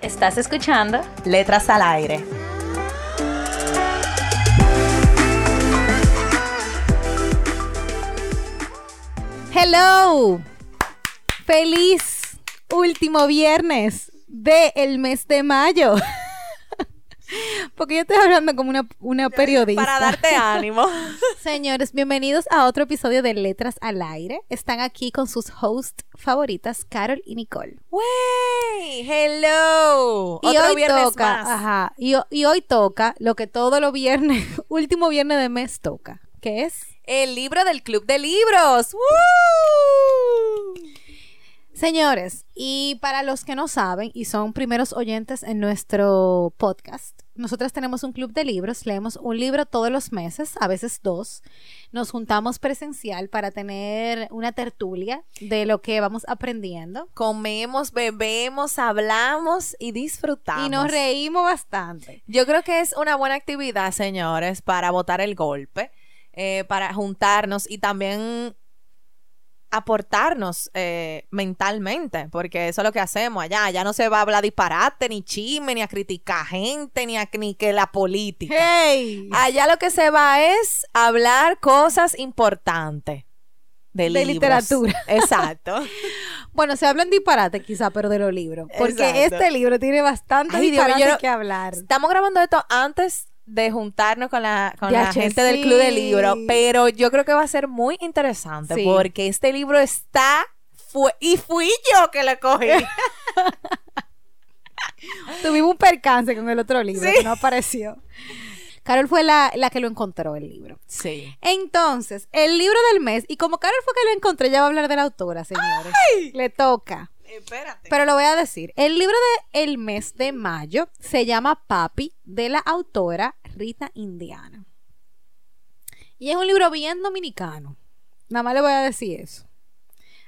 ¿Estás escuchando? Letras al aire. Hello. Feliz último viernes del mes de mayo. Porque yo estoy hablando como una, una periodista. Para darte ánimo. Señores, bienvenidos a otro episodio de Letras al Aire. Están aquí con sus hosts favoritas, Carol y Nicole. ¡Wey! ¡Hello! Y hoy toca, ajá, y, y hoy toca lo que todos los viernes, último viernes de mes toca, que es el libro del Club de Libros. Señores, y para los que no saben y son primeros oyentes en nuestro podcast, nosotras tenemos un club de libros, leemos un libro todos los meses, a veces dos. Nos juntamos presencial para tener una tertulia de lo que vamos aprendiendo. Comemos, bebemos, hablamos y disfrutamos. Y nos reímos bastante. Yo creo que es una buena actividad, señores, para botar el golpe, eh, para juntarnos y también aportarnos eh, mentalmente, porque eso es lo que hacemos allá. Allá no se va a hablar disparate, ni chisme, ni a criticar gente, ni a ni que la política. Allá lo que se va es hablar cosas importantes. De, literatura. Exacto. bueno, se hablan disparate quizá, pero de los libros. Porque este libro tiene bastante disparate que hablar. Estamos grabando esto antes de juntarnos con la, con la gente del Club del Libro, pero yo creo que va a ser muy interesante porque este libro está fue, y fui yo que lo cogí. Tuvimos un percance con el otro libro que no apareció. Carol fue la, que lo encontró el libro. Sí. Entonces, el libro del mes, y como Carol fue que lo encontré, ya va a hablar de la autora, señores. Le toca. Espérate. Pero lo voy a decir. El libro de el mes de mayo se llama Papi, de la autora Rita Indiana. Y es un libro bien dominicano. Nada más le voy a decir eso.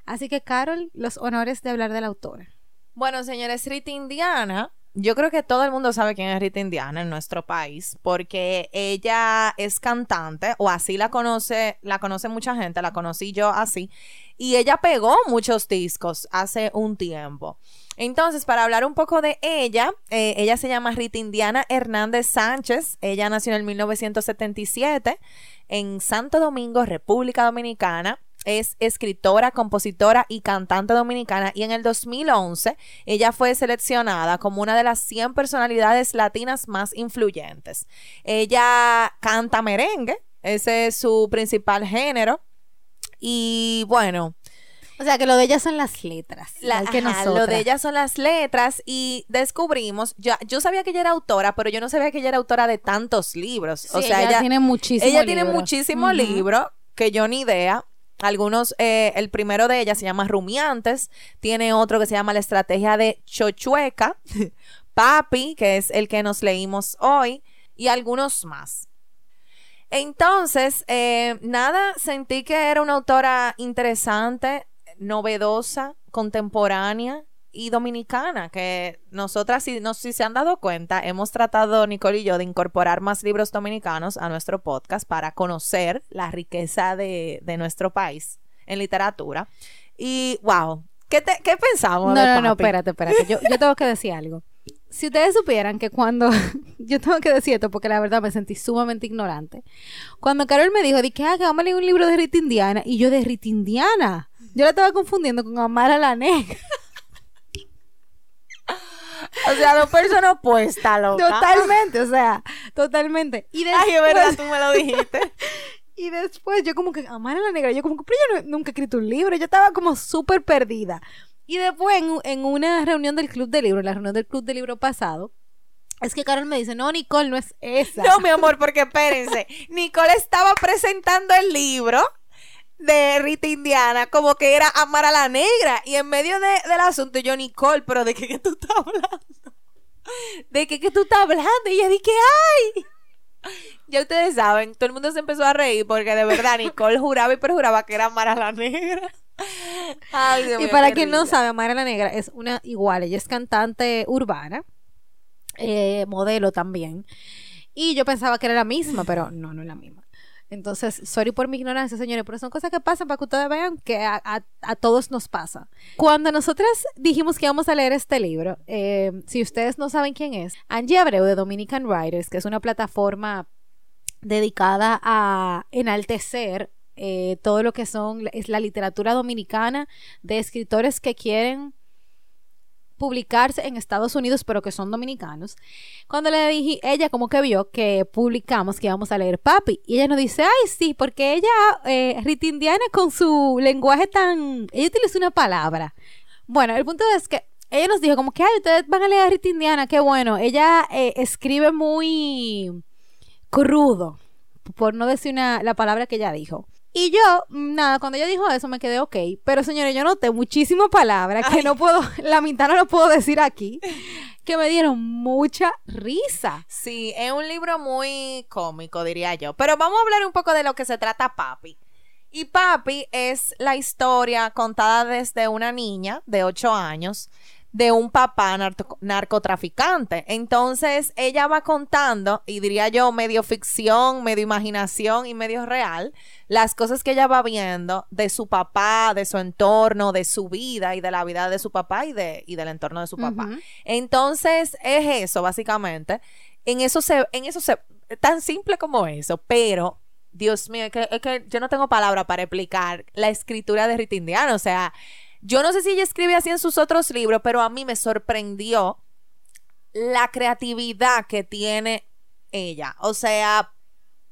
Así que, Carol, los honores de hablar de la autora. Bueno, señores, Rita Indiana yo creo que todo el mundo sabe quién es Rita Indiana en nuestro país, porque ella es cantante, o así la conoce, la conoce mucha gente, la conocí yo así, y ella pegó muchos discos hace un tiempo. Entonces, para hablar un poco de ella, eh, ella se llama Rita Indiana Hernández Sánchez, ella nació en el 1977 en Santo Domingo, República Dominicana. Es escritora, compositora y cantante dominicana. Y en el 2011 ella fue seleccionada como una de las 100 personalidades latinas más influyentes. Ella canta merengue, ese es su principal género. Y bueno, o sea, que lo de ella son las letras. La, que lo de ella son las letras y descubrimos, yo, yo sabía que ella era autora, pero yo no sabía que ella era autora de tantos libros. o sea, ella, tiene muchísimos Ella tiene muchísimos libros que yo ni idea. Algunos, eh, el primero de ellas se llama Rumiantes, tiene otro que se llama La Estrategia de Chochueca, Papi, que es el que nos leímos hoy, y algunos más. Entonces, eh, nada, sentí que era una autora interesante, novedosa, contemporánea, y dominicana, que nosotras, si, no, si se han dado cuenta, hemos tratado, Nicole y yo, de incorporar más libros dominicanos a nuestro podcast para conocer la riqueza de, nuestro país en literatura. Y, wow, ¿qué, qué pensamos? No, no, no, espérate, espérate, yo, yo tengo que decir algo. Si ustedes supieran que cuando, yo tengo que decir esto porque la verdad me sentí sumamente ignorante. Cuando Carol me dijo, dije, ah, que vamos a leer un libro de Rita Indiana, y yo de Rita Indiana, yo la estaba confundiendo con Amar a la Negra. O sea, dos personas opuestas, loca. Totalmente, o sea, totalmente. Y después, Ay, es verdad, tú me lo dijiste. y después yo como que, amar a la negra, yo como que, pero yo nunca he escrito un libro, yo estaba como súper perdida. Y después en, en, una reunión del Club de Libro, la reunión del Club de Libro pasado, es que Carol me dice, no, Nicole, no es esa. No, mi amor, porque espérense. Nicole estaba presentando el libro de Rita Indiana como que era amar a la negra. Y en medio de- del asunto, yo, Nicole, pero ¿de qué, que tú estás hablando? ¿De qué que tú estás hablando? Y ella dije, ¡ay! Ya ustedes saben, todo el mundo se empezó a reír porque de verdad Nicole juraba y perjuraba que era amar a la negra. Ay, Dios Y mío, para quien no sabe, Mara la Negra es una igual, ella es cantante urbana, eh, modelo también. Y yo pensaba que era la misma, pero no, no es la misma. Entonces, sorry por mi ignorancia, señores, pero son cosas que pasan para que ustedes vean que a, a- a todos nos pasa. Cuando nosotras dijimos que íbamos a leer este libro, eh, si ustedes no saben quién es, Angie Abreu de Dominican Writers, que es una plataforma dedicada a enaltecer eh, todo lo que son es la literatura dominicana de escritores que quieren publicarse en Estados Unidos pero que son dominicanos. Cuando le dije ella como que vio que publicamos que íbamos a leer Papi y ella nos dice ay sí porque ella eh, Rita Indiana con su lenguaje tan ella utilizó una palabra bueno el punto es que ella nos dijo como que ay ustedes van a leer a Rita Indiana qué bueno ella eh, escribe muy crudo, por no decir una, la palabra que ella dijo. Y yo, nada, cuando ella dijo eso me quedé ok, pero señores, yo noté muchísimas palabras que no puedo, la mitad no lo puedo decir aquí, que me dieron mucha risa. Sí, es un libro muy cómico, diría yo. Pero vamos a hablar un poco de lo que se trata Papi. Y Papi es la historia contada desde una niña de 8 años de un papá narco- narcotraficante. Entonces ella va contando, y diría yo medio ficción, medio imaginación y medio real, las cosas que ella va viendo de su papá, de su entorno, de su vida y de la vida de su papá y, de, y del entorno de su papá. Entonces es eso, básicamente. En eso se, en eso se, tan simple como eso, pero Dios mío, es que, es que yo no tengo palabra para explicar la escritura de Rita Indiana. O sea, yo no sé si ella escribe así en sus otros libros, pero a mí me sorprendió la creatividad que tiene ella. O sea,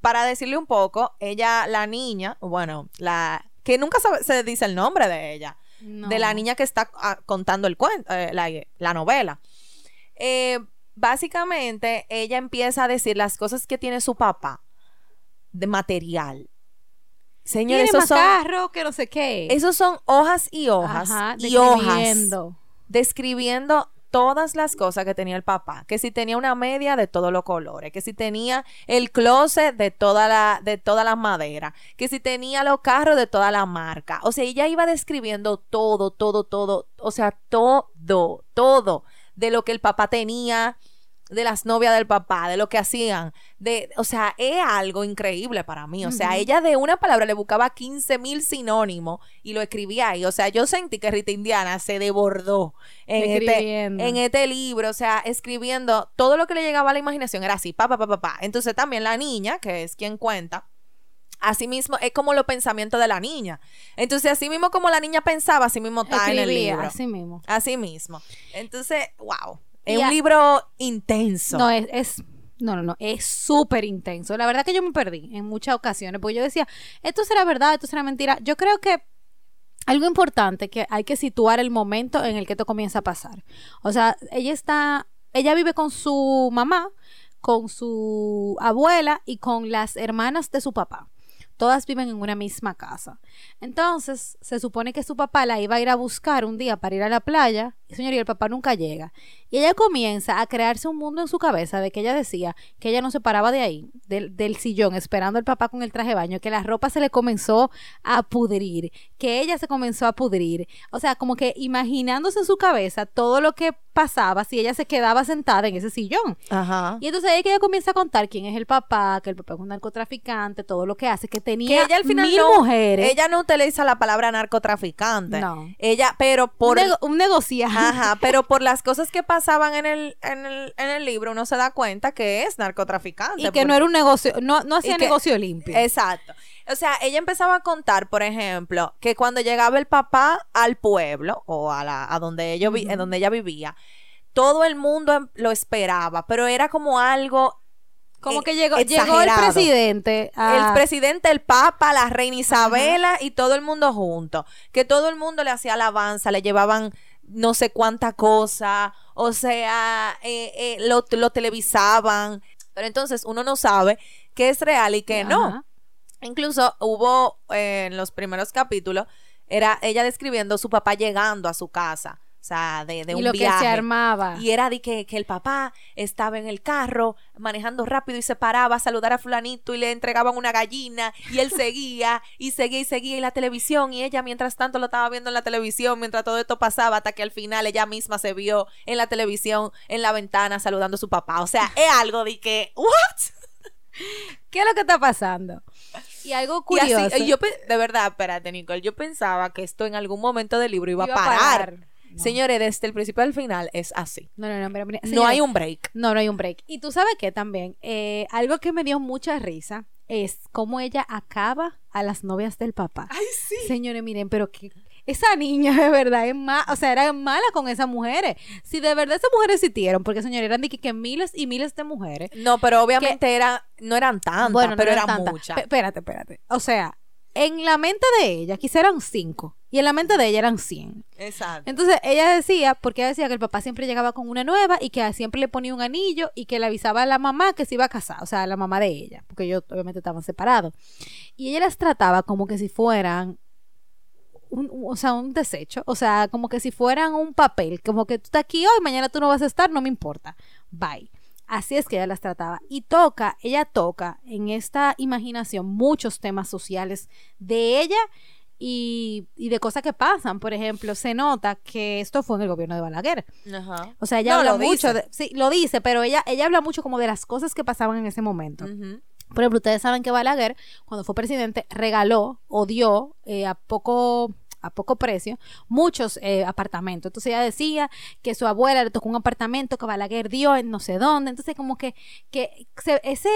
para decirle un poco, ella, la niña, bueno, la que nunca sabe- se dice el nombre de ella, de la niña que está ah, contando el cuento, eh, la, la novela. Eh, básicamente, ella empieza a decir las cosas que tiene su papá de material. Señores, esos son, macarro, que no sé qué. esos son hojas y hojas Ajá, y hojas describiendo. describiendo todas las cosas que tenía el papá, que si tenía una media de todos los colores, que si tenía el closet de toda la de toda la madera, que si tenía los carros de toda la marca. O sea, ella iba describiendo todo, todo, todo, o sea, todo, todo de lo que el papá tenía, de las novias del papá, de lo que hacían, de, o sea, es algo increíble para mí. O sea, ella de una palabra le buscaba 15 mil sinónimos y lo escribía ahí. O sea, yo sentí que Rita Indiana se desbordó en este, en este libro, o sea, escribiendo todo lo que le llegaba a la imaginación era así, pa, pa, pa, pa. Entonces también la niña, que es quien cuenta, así mismo es como los pensamientos de la niña. Entonces, así mismo como la niña pensaba, así mismo está en el Escribía, libro. así mismo. Así mismo. Entonces, wow. Es Y un a- libro intenso. No, es, es- no, no, no, es súper intenso. La verdad que yo me perdí en muchas ocasiones, porque yo decía, esto será verdad, esto será mentira. Yo creo que algo importante que hay que situar el momento en el que esto comienza a pasar. O sea, ella está, ella vive con su mamá, con su abuela y con las hermanas de su papá. Todas viven en una misma casa. Entonces, se supone que su papá la iba a ir a buscar un día para ir a la playa. Y el papá nunca llega. Y ella comienza a crearse un mundo en su cabeza de que ella decía que ella no se paraba de ahí, del, del sillón, esperando al papá con el traje de baño, que la ropa se le comenzó a pudrir, que ella se comenzó a pudrir. O sea, como que imaginándose en su cabeza todo lo que pasaba si ella se quedaba sentada en ese sillón. Ajá. Y entonces ahí que ella comienza a contar quién es el papá, que el papá es un narcotraficante, todo lo que hace, que tenía Que ella al final mil no, mujeres. ella no utiliza la palabra narcotraficante. No. Ella, pero por un, nego- un negociante. Ajá, pero por las cosas que pasaban en el, en el, en el libro, uno se da cuenta que es narcotraficante. Y que no era un negocio, no, no hacía que- negocio limpio. Exacto. O sea, ella empezaba a contar, por ejemplo, que cuando llegaba el papá al pueblo o a, la, a donde, ellos en donde ella vivía, todo el mundo em- lo esperaba, pero era como algo Como eh, que llegó, llegó el presidente. El presidente, el papa, la reina Isabela y todo el mundo junto. Que todo el mundo le hacía alabanza, le llevaban no sé cuánta cosa, o sea, eh, eh, lo, lo televisaban. Pero entonces uno no sabe qué es real y qué no. Incluso hubo eh, en los primeros capítulos, era ella describiendo su papá llegando a su casa. Sea, de, de y un lo viaje. que se armaba. Y era de que, que el papá estaba en el carro manejando rápido y se paraba a saludar a fulanito y le entregaban una gallina y él seguía y seguía y seguía y la televisión y ella mientras tanto lo estaba viendo en la televisión mientras todo esto pasaba hasta que al final ella misma se vio en la televisión en la ventana saludando a su papá. O sea, es algo de que, ¿what? ¿Qué es lo que está pasando? Y algo Y así, curioso. y yo de verdad, espérate, Nicole, yo pensaba que esto en algún momento del libro iba, Iba a a parar. No. Señores, desde el principio al final es así. No, no, no, mira, No hay un break. No, no hay un break. Y tú sabes que también, eh, algo que me dio mucha risa es cómo ella acaba a las novias del papá. Ay, sí. Señores, miren, pero que esa niña de verdad es mala, o sea, era mala con esas mujeres. Si de verdad esas mujeres existieron, porque señores, eran de que, que miles y miles de mujeres. No, pero obviamente era, no eran tantas, bueno, no pero eran eran muchas. Espérate, espérate. O sea, en la mente de ella quizá eran cinco y en la mente de ella eran cien. Exacto. Entonces ella decía, porque ella decía que el papá siempre llegaba con una nueva y que siempre le ponía un anillo y que le avisaba a la mamá que se iba a casar, o sea, a la mamá de ella, porque ellos obviamente estaban separados. Y ella las trataba como que si fueran un, un- o sea, un desecho, o sea, como que si fueran un papel, como que tú estás aquí hoy, mañana tú no vas a estar, no me importa. Bye. Así es que ella las trataba. Y toca, ella toca en esta imaginación muchos temas sociales de ella y, y de cosas que pasan. Por ejemplo, se nota que esto fue en el gobierno de Balaguer. Ajá. O sea, ella No, habla lo mucho, dice. de- sí, lo dice, pero ella, ella habla mucho como de las cosas que pasaban en ese momento. Por ejemplo, ustedes saben que Balaguer, cuando fue presidente, regaló o dio eh, a poco a poco precio muchos eh, apartamentos. Entonces ella decía que su abuela le tocó un apartamento que Balaguer dio en no sé dónde. Entonces como que, que se- ese,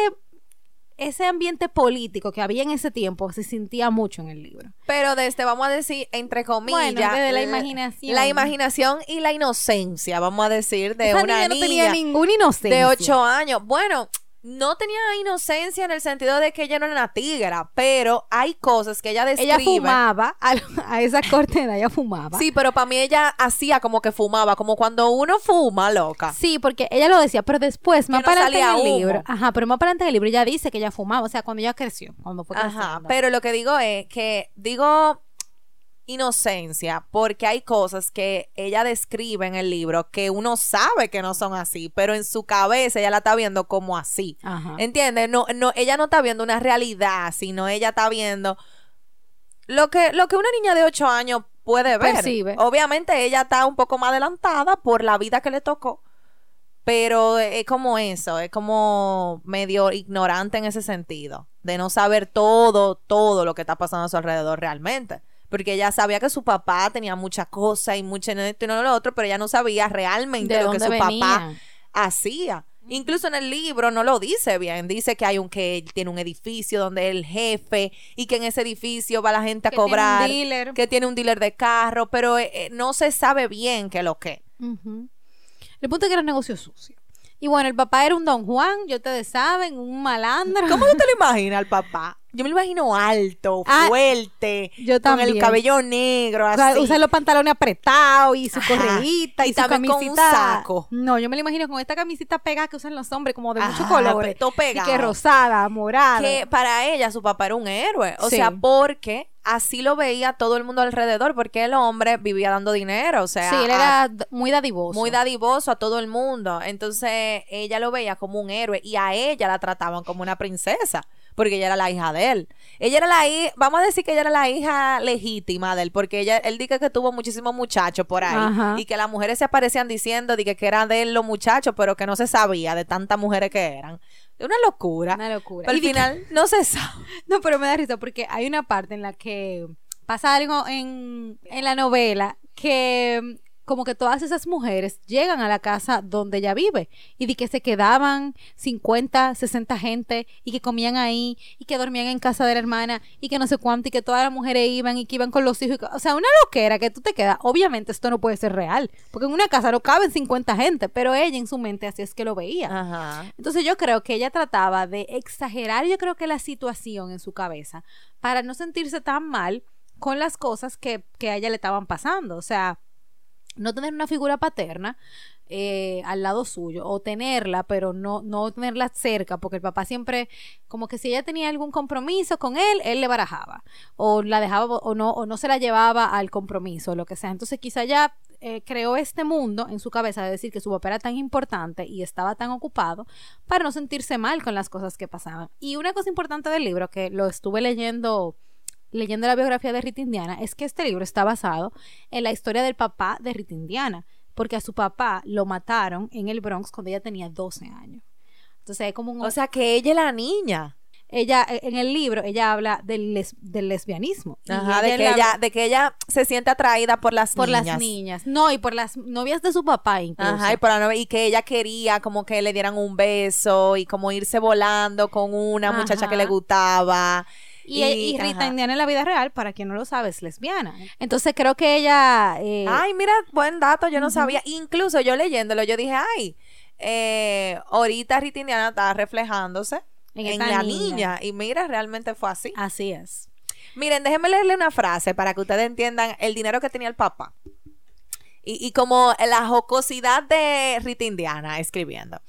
ese ambiente político que había en ese tiempo se sentía mucho en el libro. Pero desde, vamos a decir, entre comillas. Bueno, desde la imaginación. La imaginación y la inocencia, vamos a decir, de Esa una niña no tenía ninguna inocencia. de ocho años. Bueno, no tenía inocencia en el sentido de que ella no era una tigra, pero hay cosas que ella describe. Ella fumaba, a, a esa corta edad ella fumaba. Sí, pero para mí ella hacía como que fumaba, como cuando uno fuma, loca. Sí, porque ella lo decía, pero después, más no para adelante en el humo. libro, ajá, pero más para adelante en el libro ella dice que ella fumaba, o sea, cuando ella creció, cuando fue Ajá, pero lo que digo es que digo inocencia porque hay cosas que ella describe en el libro que uno sabe que no son así, pero en su cabeza ella la está viendo como así. Ajá. ¿Entiendes? No, no, ella no está viendo una realidad, sino ella está viendo lo que, lo que una niña de 8 años puede ver. Percibe. Obviamente ella está un poco más adelantada por la vida que le tocó. Pero es como eso, es como medio ignorante en ese sentido, de no saber todo, todo lo que está pasando a su alrededor realmente. Porque ella sabía que su papá tenía mucha cosa y mucho esto y no lo otro, pero ella no sabía realmente ¿De lo que su venía? papá hacía. Incluso en el libro no lo dice bien, dice que hay un que él tiene un edificio donde es el jefe y que en ese edificio va la gente a Que tiene un cobrar, dealer. que tiene un dealer de carro, pero eh, eh, no se sabe bien qué es lo que. Ujú. El punto es que era un negocio sucio. Y bueno, el papá era un don Juan, ya ustedes saben, un malandro. ¿Cómo tú te lo imaginas al papá? Yo me lo imagino alto, Ah, fuerte, yo con el cabello negro, O sea, así. usa los pantalones apretados y su Ajá. correíta y, Y su también con un camisita. saco. No, yo me lo imagino con esta camisita pegada que usan los hombres, como de muchos colores. Y que rosada, morada. que para ella su papá era un héroe. O Sí. sea, porque así lo veía todo el mundo alrededor, porque el hombre vivía dando dinero. O sea, sí, él era muy dadivoso. muy dadivoso a todo el mundo. Entonces ella lo veía como un héroe y a ella la trataban como una princesa. Porque ella era la hija de él. Ella era la hija, vamos a decir que ella era la hija legítima de él, porque ella, él dice que tuvo muchísimos muchachos por ahí. Ajá. Y que las mujeres se aparecían diciendo que eran de él los muchachos, pero que no se sabía de tantas mujeres que eran. Una locura. Una locura. Pero al que- final no se sabe. No, pero me da risa porque hay una parte en la que pasa algo en, en la novela que como que todas esas mujeres llegan a la casa donde ella vive y de que se quedaban 50, 60 gente y que comían ahí y que dormían en casa de la hermana y que no sé cuánto y que todas las mujeres iban y que iban con los hijos. y o sea, una loquera que tú te quedas. Obviamente esto no puede ser real porque en una casa no caben 50 gente, pero ella en su mente así es que lo veía. Ajá. Entonces yo creo que ella trataba de exagerar, yo creo que la situación en su cabeza, para no sentirse tan mal con las cosas que, que a ella le estaban pasando. O sea, no tener una figura paterna eh, al lado suyo o tenerla, pero no, no tenerla cerca, porque el papá siempre, como que si ella tenía algún compromiso con él, él le barajaba o la dejaba o no, o no se la llevaba al compromiso, lo que sea. Entonces quizá ya eh, creó este mundo en su cabeza de decir que su papá era tan importante y estaba tan ocupado para no sentirse mal con las cosas que pasaban. Y una cosa importante del libro, que lo estuve leyendo leyendo la biografía de Rita Indiana, es que este libro está basado en la historia del papá de Rita Indiana porque a su papá lo mataron en el Bronx cuando ella tenía 12 años. Entonces es como un... O sea, que ella es la niña. Ella, e, en el libro, ella habla del, les- del lesbianismo. Ajá, de, que la- ella, de que ella se siente atraída por las por niñas. las niñas. No, y por las novias de su papá incluso. Ajá, y, por la novia- y que ella quería como que le dieran un beso y como irse volando con una muchacha que le gustaba. Y, y Rita. Indiana en la vida real, para quien no lo sabe, es lesbiana. Entonces creo que ella... eh, Ay, mira, buen dato, yo no sabía. Incluso yo leyéndolo, yo dije, ay, eh, ahorita Rita Indiana está reflejándose En la niña. niña. Y mira, realmente fue así. así es. Miren, déjenme leerle una frase para que ustedes entiendan el dinero que tenía el papá. Y, y como la jocosidad de Rita Indiana escribiendo.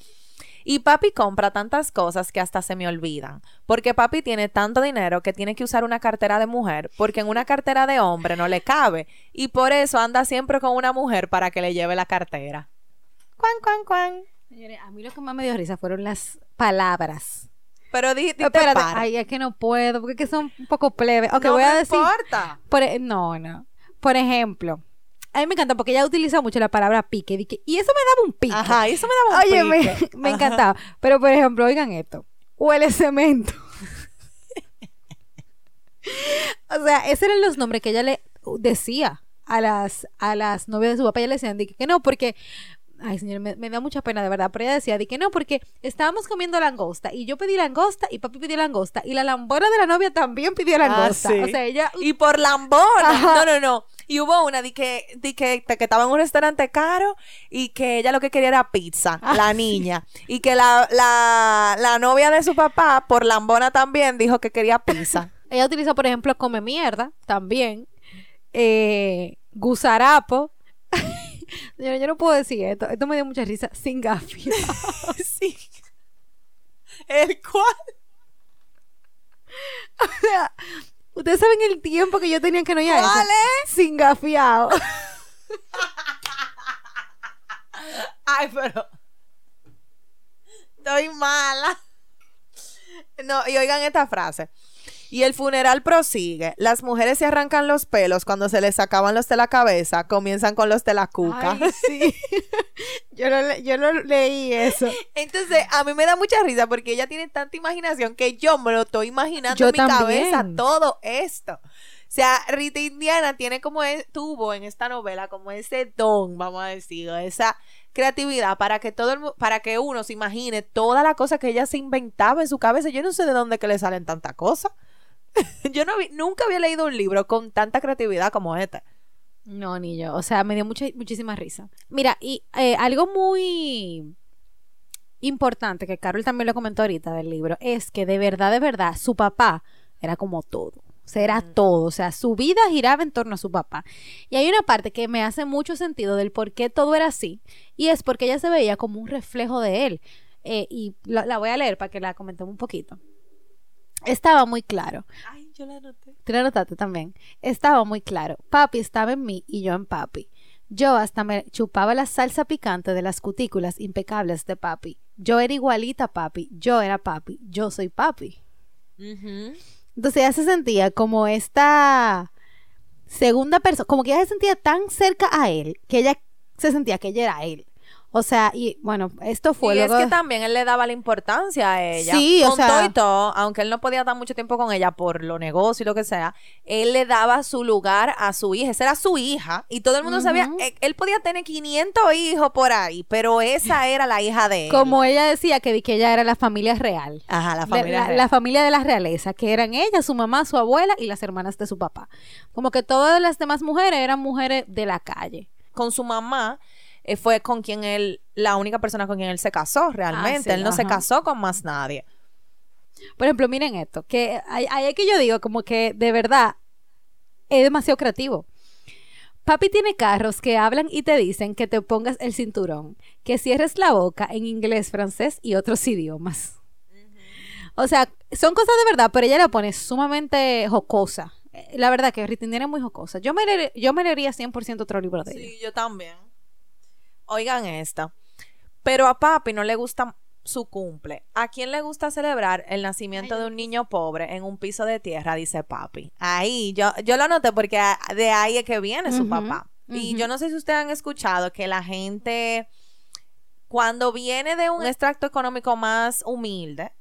Y papi compra tantas cosas que hasta se me olvidan. Porque papi tiene tanto dinero que tiene que usar una cartera de mujer, porque en una cartera de hombre no le cabe. Y por eso anda siempre con una mujer para que le lleve la cartera. Cuan, cuan, cuan. Señores, a mí lo que más me dio risa fueron las palabras. Pero di, di Espérate, ay, es que no puedo, porque son un poco plebe. No voy a me decir... importa. Por e- no, no. Por ejemplo, a mí me encanta porque ella utiliza mucho la palabra pique. y eso me daba un pique. Ajá, eso me daba un Oye, me, pique. me encantaba. Pero, por ejemplo, oigan esto. Huele cemento. o sea, esos eran los nombres que ella le decía a las, a las novias de su papá. Ella le decían di que, no, porque... Ay, señor, me, me da mucha pena, de verdad. Pero ella decía, di que no, porque estábamos comiendo langosta y yo pedí langosta y papi pidió langosta y la lambona de la novia también pidió langosta. Ah, sí. O sea, ella... Y por lambona. Ajá. No, no, no. Y hubo una de que, de que, que estaba en un restaurante caro y que ella lo que quería era pizza, Ah, la niña. Y que la, la, la novia de su papá, por lambona también, dijo que quería pizza. Ella utiliza, por ejemplo, come mierda también. Eh, gusarapo. Señora, yo no puedo decir esto. Esto me dio mucha risa. Sin gafia. sí. ¿El cual? o sea, ustedes saben el tiempo que yo tenía que no ir a eso. ¿Cuál es? Sin gafiado. Ay, pero. Estoy mala. No, y oigan esta frase. Y el funeral prosigue. Las mujeres se arrancan los pelos cuando se les sacaban los de la cabeza. Comienzan con los de la cuca. Ay, sí. yo, no le- yo no leí eso. Entonces, a mí me da mucha risa porque ella tiene tanta imaginación que yo me lo estoy imaginando Yo en mi también. cabeza todo esto. O sea, Rita Indiana tiene como e- tuvo en esta novela como ese don, vamos a decir, esa creatividad para que todo el para que uno se imagine toda la cosa que ella se inventaba en su cabeza. Yo no sé de dónde que le salen tantas cosas. yo no vi- nunca había leído un libro con tanta creatividad como este. No, ni yo. O sea, me dio mucha, muchísima risa. Mira, y eh, algo muy importante que Carol también lo comentó ahorita del libro es que de verdad, de verdad, su papá era como todo. O sea, era todo. O sea, su vida giraba en torno a su papá. Y hay una parte que me hace mucho sentido del por qué todo era así. Y es porque ella se veía como un reflejo de él. Eh, y la, la voy a leer para que la comentemos un poquito. Estaba muy claro. Ay, yo la noté. Tú la notaste también. Estaba muy claro. Papi estaba en mí y yo en papi. Yo hasta me chupaba la salsa picante de las cutículas impecables de papi. Yo era igualita a papi. Yo era papi. Yo soy papi. Entonces ella se sentía como esta segunda persona, como que ella se sentía tan cerca a él que ella se sentía que ella era él. O sea, y bueno, esto fue y luego... es que también él le daba la importancia a ella. Sí, o con sea- todo y todo, aunque él no podía estar mucho tiempo con ella por los negocios y lo que sea, él le daba su lugar a su hija. Esa era su hija. Y todo el mundo sabía, eh, él podía tener 500 hijos por ahí, pero esa era la hija de él. Como ella decía que, que ella era la familia real. Ajá, la La- familia. la, real. la familia de la realeza, que eran ella, su mamá, su abuela y las hermanas de su papá. Como que todas las demás mujeres eran mujeres de la calle. Con su mamá eh, fue con quien él, la única persona con quien él se casó realmente. Ah, sí, él no se casó con más nadie. Por ejemplo, miren esto, que ahí es que yo digo como que de verdad es demasiado creativo. Papi tiene carros que hablan y te dicen que te pongas el cinturón, que cierres la boca en inglés, francés y otros idiomas. O sea, son cosas de verdad, pero ella la pone sumamente jocosa. Eh, La verdad que Ritindiana es muy jocosa. Yo me, leer- yo me leería 100% otro libro de ella. Sí, yo también. Oigan esta. Pero a papi no le gusta su cumple. ¿A quién le gusta celebrar el nacimiento de un niño pobre en un piso de tierra? Dice papi. Ahí, yo, yo lo noté porque de ahí es que viene su papá. Y yo no sé si ustedes han escuchado que la gente, cuando viene de un extracto económico más humilde,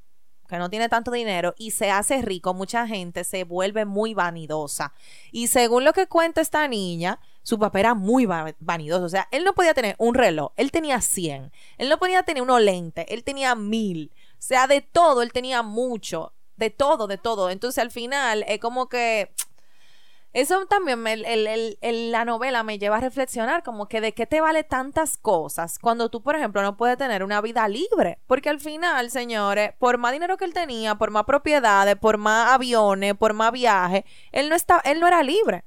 que no tiene tanto dinero y se hace rico, mucha gente se vuelve muy vanidosa. Y según lo que cuenta esta niña, su papá era muy va- vanidoso. O sea, él no podía tener un reloj, él tenía 100. Él no podía tener unos lentes, él tenía mil. O sea, de todo, él tenía mucho. De todo, de todo. Entonces, al final, es como que... Eso también, el- la novela me lleva a reflexionar como que de qué te vale tantas cosas cuando tú, por ejemplo, no puedes tener una vida libre. Porque al final, señores, por más dinero que él tenía, por más propiedades, por más aviones, por más viajes, él no, estaba, él no era libre.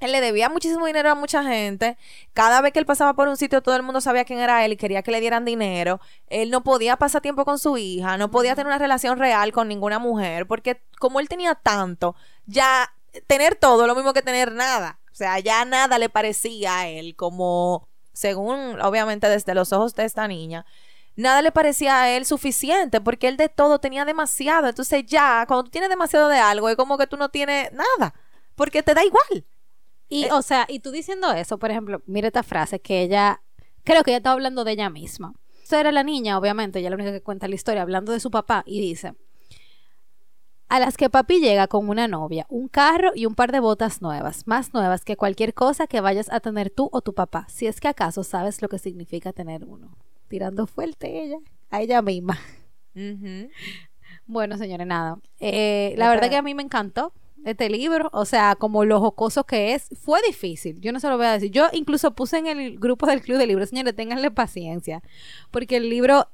Él le debía muchísimo dinero a mucha gente. Cada vez que él pasaba por un sitio, todo el mundo sabía quién era él y quería que le dieran dinero. Él no podía pasar tiempo con su hija, no podía tener una relación real con ninguna mujer, porque como él tenía tanto, ya tener todo es lo mismo que tener nada. O sea, ya nada le parecía a él como, según obviamente desde los ojos de esta niña, nada le parecía a él suficiente porque él de todo tenía demasiado. Entonces ya, cuando tú tienes demasiado de algo, es como que tú no tienes nada, porque te da igual. Y, o sea, y tú diciendo eso, por ejemplo, mira esta frase que ella, creo que ella estaba hablando de ella misma. Esa era la niña, obviamente, ella es la única que cuenta la historia, hablando de su papá, y dice, a las que papi llega con una novia, un carro y un par de botas nuevas, más nuevas que cualquier cosa que vayas a tener tú o tu papá, si es que acaso sabes lo que significa tener uno. Tirando fuerte ella, a ella misma. Bueno, señores, nada. Eh, la verdad que a mí me encantó este libro, o sea, como lo jocoso que es, fue difícil, yo no se lo voy a decir. Yo incluso puse en el grupo del club de libros, señores, ténganle paciencia, porque el libro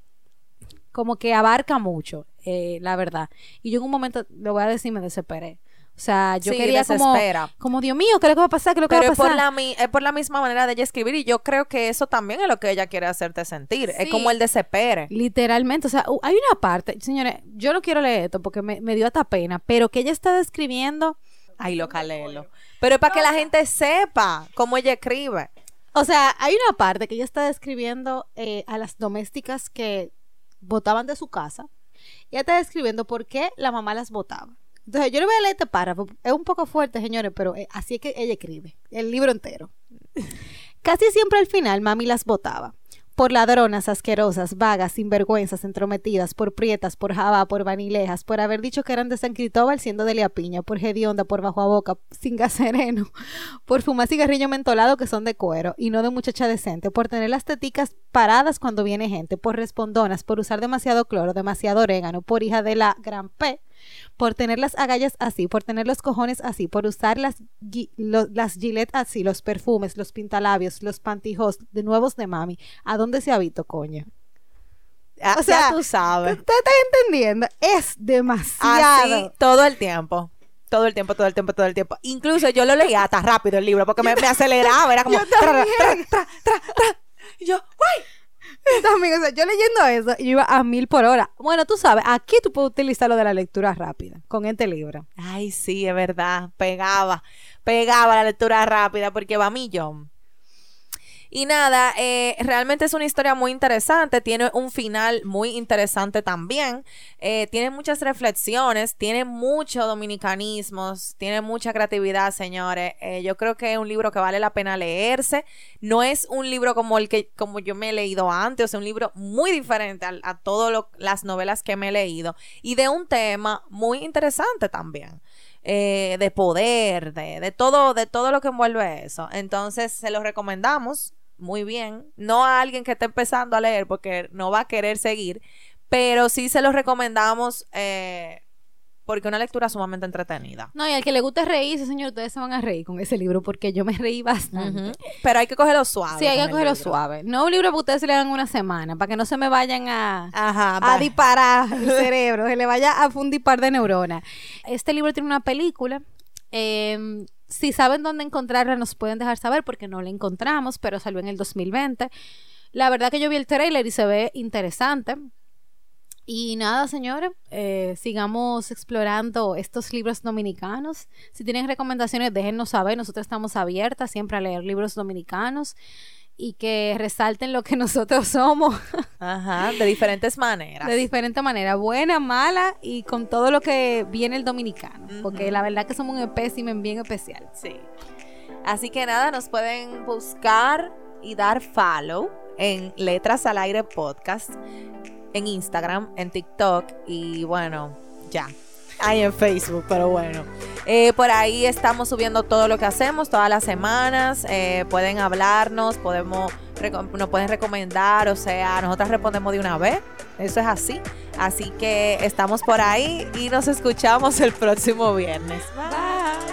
como que abarca mucho, eh, la verdad. Y yo en un momento, lo voy a decir, me desesperé. O sea, yo Sí, quería como, desespera. como, Dios mío, ¿qué es lo que va a pasar? ¿Qué es lo que Pero va a es por, pasar? la, mi- es por la misma manera de ella escribir y yo creo que eso también es lo que ella quiere hacerte sentir. Es como el desespere. Literalmente, o sea, hay una parte, señores, yo no quiero leer esto porque me, me dio hasta pena, pero que ella está describiendo Ay, loca, léelo. Pero es para que la gente sepa cómo ella escribe. O sea, hay una parte que ella está describiendo eh, a las domésticas que votaban de su casa. Ella está describiendo por qué la mamá las votaba. Entonces, yo le voy a leer este párrafo. Es un poco fuerte, señores, pero eh, así es que ella escribe. El libro entero. Casi siempre al final, mami las votaba. Por ladronas, asquerosas, vagas, sinvergüenzas, entrometidas, por prietas, por jabá, por vanilejas, por haber dicho que eran de San Cristóbal siendo de Liapiña, por hedionda, por bajo a boca, sin gas sereno, por fumar cigarrillo mentolado que son de cuero y no de muchacha decente, por tener las teticas paradas cuando viene gente, por respondonas, por usar demasiado cloro, demasiado orégano, por hija de la gran P, por tener las agallas así, por tener los cojones así, por usar las, lo- las gilet así, los perfumes, los pintalabios, los pantijos de nuevos de mami. ¿A dónde se ha visto, coño? Ah, O sea, ya tú sabes. ¿Te estás entendiendo? Es demasiado. Así todo el tiempo. Todo el tiempo, todo el tiempo, todo el tiempo. Incluso yo lo leía hasta rápido el libro porque me, me aceleraba. Era como. Yo tra, tra, tra, tra, tra. Y yo, ¡guay! También, o yo leyendo eso, yo iba a mil por hora. Bueno, tú sabes, aquí tú puedes utilizar lo de la lectura rápida con este libro. Ay, sí, es verdad. Pegaba. Pegaba la lectura rápida porque va a millón. Y nada, eh, realmente es una historia muy interesante, tiene un final muy interesante también, eh, tiene muchas reflexiones, tiene muchos dominicanismos, tiene mucha creatividad, señores. Eh, yo creo que es un libro que vale la pena leerse. No es un libro como el que como yo me he leído antes, o sea, un libro muy diferente a, a todas las novelas que me he leído y de un tema muy interesante también eh, de poder, de, de todo, de todo lo que envuelve eso. Entonces, se lo recomendamos muy bien. No a alguien que esté empezando a leer porque no va a querer seguir, pero sí se lo recomendamos eh, porque es una lectura sumamente entretenida. No, y al que le guste reírse, señor, ustedes se van a reír con ese libro porque yo me reí bastante. Pero hay que cogerlo suave. Sí, hay que cogerlo libro. suave. No un libro que ustedes se lean en una semana, para que no se me vayan a, Ajá, a va. disparar el cerebro, se le vaya a fundir par de neuronas. Este libro tiene una película. eh, Si saben dónde encontrarla, nos pueden dejar saber porque no la encontramos, pero salió en el 2020. La verdad que yo vi el trailer y se ve interesante. Y nada, señores, eh, sigamos explorando estos libros dominicanos. Si tienen recomendaciones, déjennos saber. Nosotros estamos abiertas siempre a leer libros dominicanos y que resalten lo que nosotros somos. Ajá, de diferentes maneras. De diferente manera, buena, mala y con todo lo que viene el dominicano. Porque la verdad que somos un espécimen bien especial. Sí. Así que nada, nos pueden buscar y dar follow en Letras al Aire Podcast en Instagram, en TikTok y bueno, ya. Ahí en Facebook, pero bueno. Eh, por ahí estamos subiendo todo lo que hacemos todas las semanas. Eh, pueden hablarnos, podemos nos pueden recomendar, o sea, nosotras respondemos de una vez. Eso es así. Así que estamos por ahí y nos escuchamos el próximo viernes. Bye.